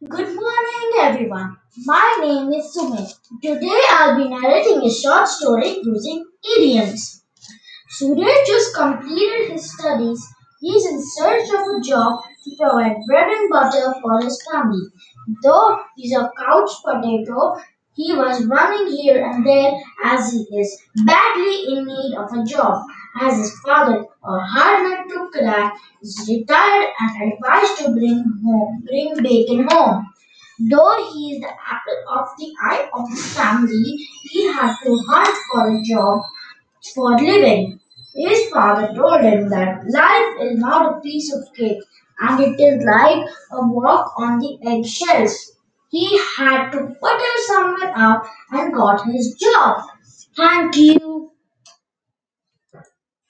Good morning, everyone. My name is Sumit. Today I'll be narrating a short story using idioms. Surya just completed his studies. He is in search of a job to provide bread and butter for his family. Though he's a couch potato, he was running here and there as he is badly in need of a job. As his father, a hard Tukra, is retired and advised to bring home, bring bacon home. Though he is the apple of the eye of his family, he had to hunt for a job for living. His father told him that life is not a piece of cake and it is like a walk on the eggshells. He had to put it somewhere out and got his job. Thank you.